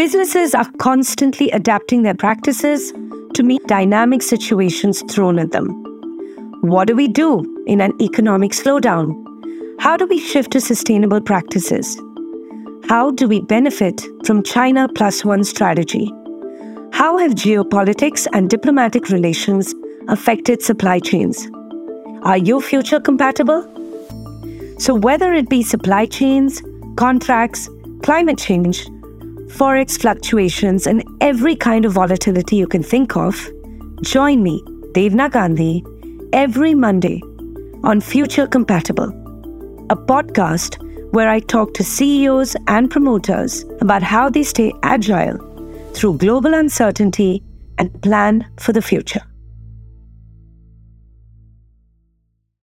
Businesses are constantly adapting their practices to meet dynamic situations thrown at them. What do we do in an economic slowdown? How do we shift to sustainable practices? How do we benefit from China plus one strategy? How have geopolitics and diplomatic relations affected supply chains? Are you future compatible? So, whether it be supply chains, contracts, climate change, forex fluctuations, and every kind of volatility you can think of, join me, Devna Gandhi, every Monday on Future Compatible, a podcast where I talk to CEOs and promoters about how they stay agile through global uncertainty and plan for the future.